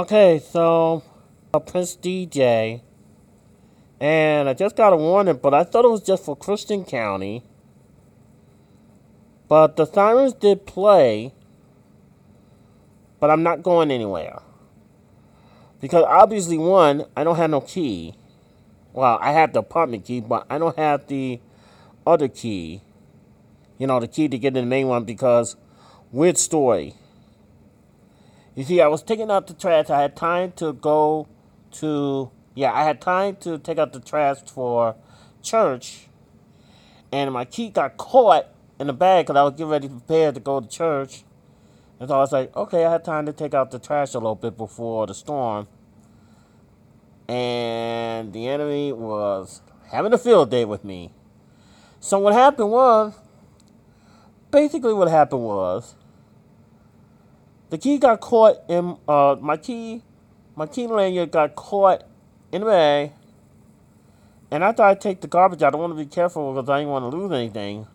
Okay, so uh, Prince DJ, and I just got a warning, but I thought it was just for Christian County. But the sirens did play, but I'm not going anywhere. Because obviously, one, I don't have no key. Well, I have the apartment key, but I don't have the other key. You know, the key to get in the main one because weird story. You see, I was taking out the trash. I had time to go to, yeah, I had time to take out the trash for church. And my key got caught in the bag because I was getting ready to prepare to go to church. And so I was like, okay, I had time to take out the trash a little bit before the storm. And the enemy was having a field day with me. So what happened was, basically what happened was, the key got caught in, uh, my key, my key lanyard got caught in the bag. And I thought I'd take the garbage out. I want to be careful because I didn't want to lose anything.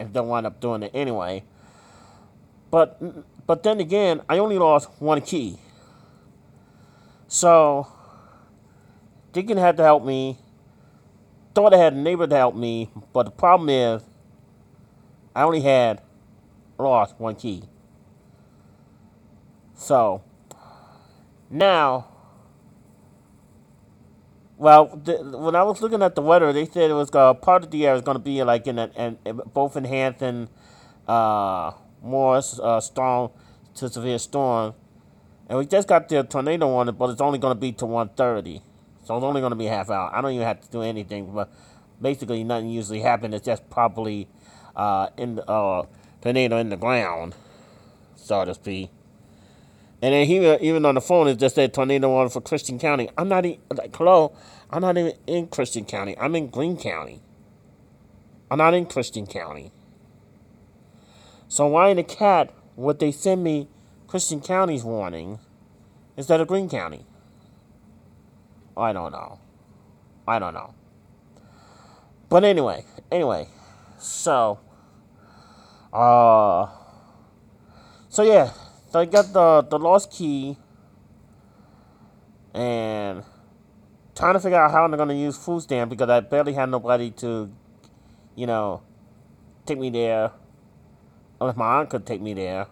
If don't wind up doing it anyway. But but then again, I only lost one key. So Deacon had to help me. Thought I had a neighbor to help me, but the problem is I only had lost one key. So now well, when I was looking at the weather, they said it was uh, part of the year is going to be like in an both enhancing uh, more uh, strong to severe storm. And we just got the tornado warning, but it's only going to be to 130. So it's only going to be half hour. I don't even have to do anything, but basically nothing usually happens. It's just probably uh, in the uh, tornado in the ground, so to speak. And then he even on the phone it just said tornado warning for Christian County. I'm not even like hello, I'm not even in Christian County. I'm in Greene County. I'm not in Christian County. So why in the cat would they send me Christian County's warning instead of Greene County? I don't know. I don't know. But anyway, anyway, so uh so yeah, so I got the the lost key and trying to figure out how I'm gonna use food stamp because I barely had nobody to, you know, take me there. Unless my aunt could take me there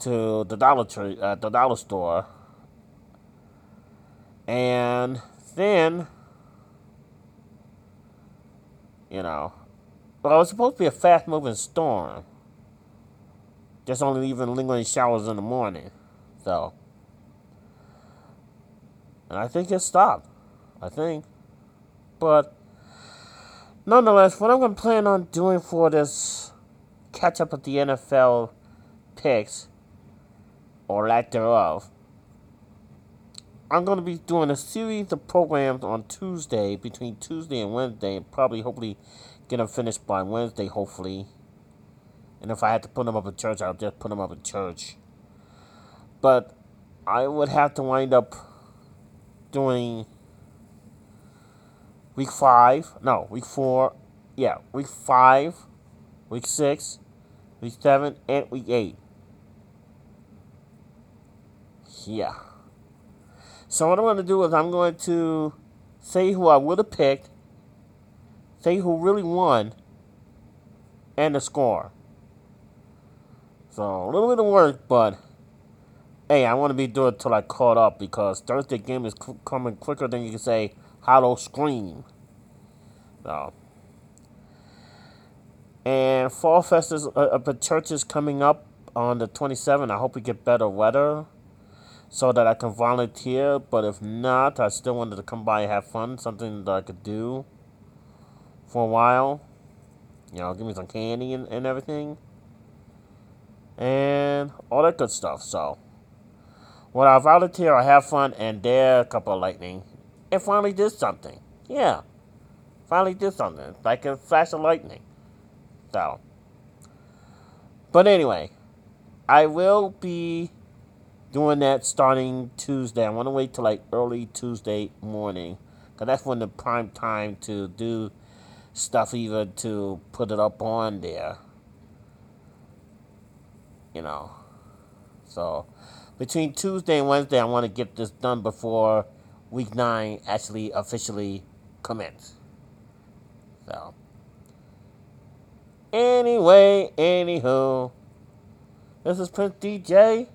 to the Dollar Tree, uh, the dollar store, and then, you know, well, it was supposed to be a fast-moving storm. Just only even lingering showers in the morning. So. And I think it stopped. I think. But nonetheless, what I'm going to plan on doing for this catch up with the NFL picks, or lack thereof, I'm going to be doing a series of programs on Tuesday, between Tuesday and Wednesday, and probably, hopefully, get them finished by Wednesday, hopefully. And if I had to put them up in church, I'll just put them up in church. But I would have to wind up doing week five. No, week four. Yeah, week five, week six, week seven, and week eight. Yeah. So what I'm going to do is I'm going to say who I would have picked, say who really won, and the score. So a little bit of work, but hey, I want to be doing it till I caught up because Thursday game is coming quicker than you can say "Hollow Scream." So, and Fall Fest is uh, the church is coming up on the 27th. I hope we get better weather so that I can volunteer. But if not, I still wanted to come by and have fun, something that I could do for a while. You know, give me some candy and, and everything and all that good stuff. So, when I volunteer, I have fun, and there a couple of lightning, and finally did something. Yeah, finally did something like a flash of lightning. So, but anyway, I will be doing that starting Tuesday. I want to wait till like early Tuesday morning, cause that's when the prime time to do stuff, even to put it up on there you know. So between Tuesday and Wednesday, I want to get this done before week nine actually officially commence. So anyway, anywho, this is Prince DJ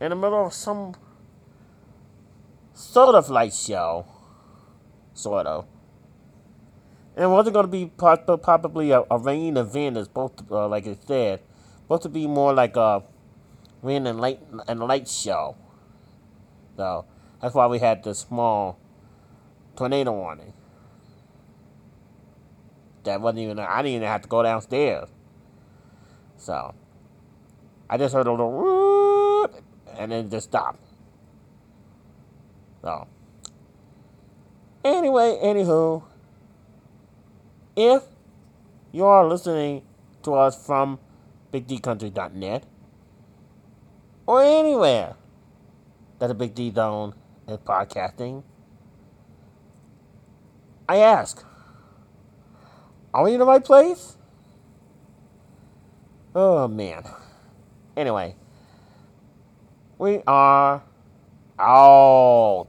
in the middle of some sort of light show, sort of. And wasn't going to be probably a, a rain event, as both, uh, like I said, supposed to be more like a rain and light and light show. So that's why we had the small tornado warning. That wasn't even. I didn't even have to go downstairs. So I just heard a little whoop, and then just stopped. So anyway, anywho if you are listening to us from BigDCountry.net or anywhere that a Big D Zone is podcasting, I ask, are we in the right place? Oh man. Anyway, we are out.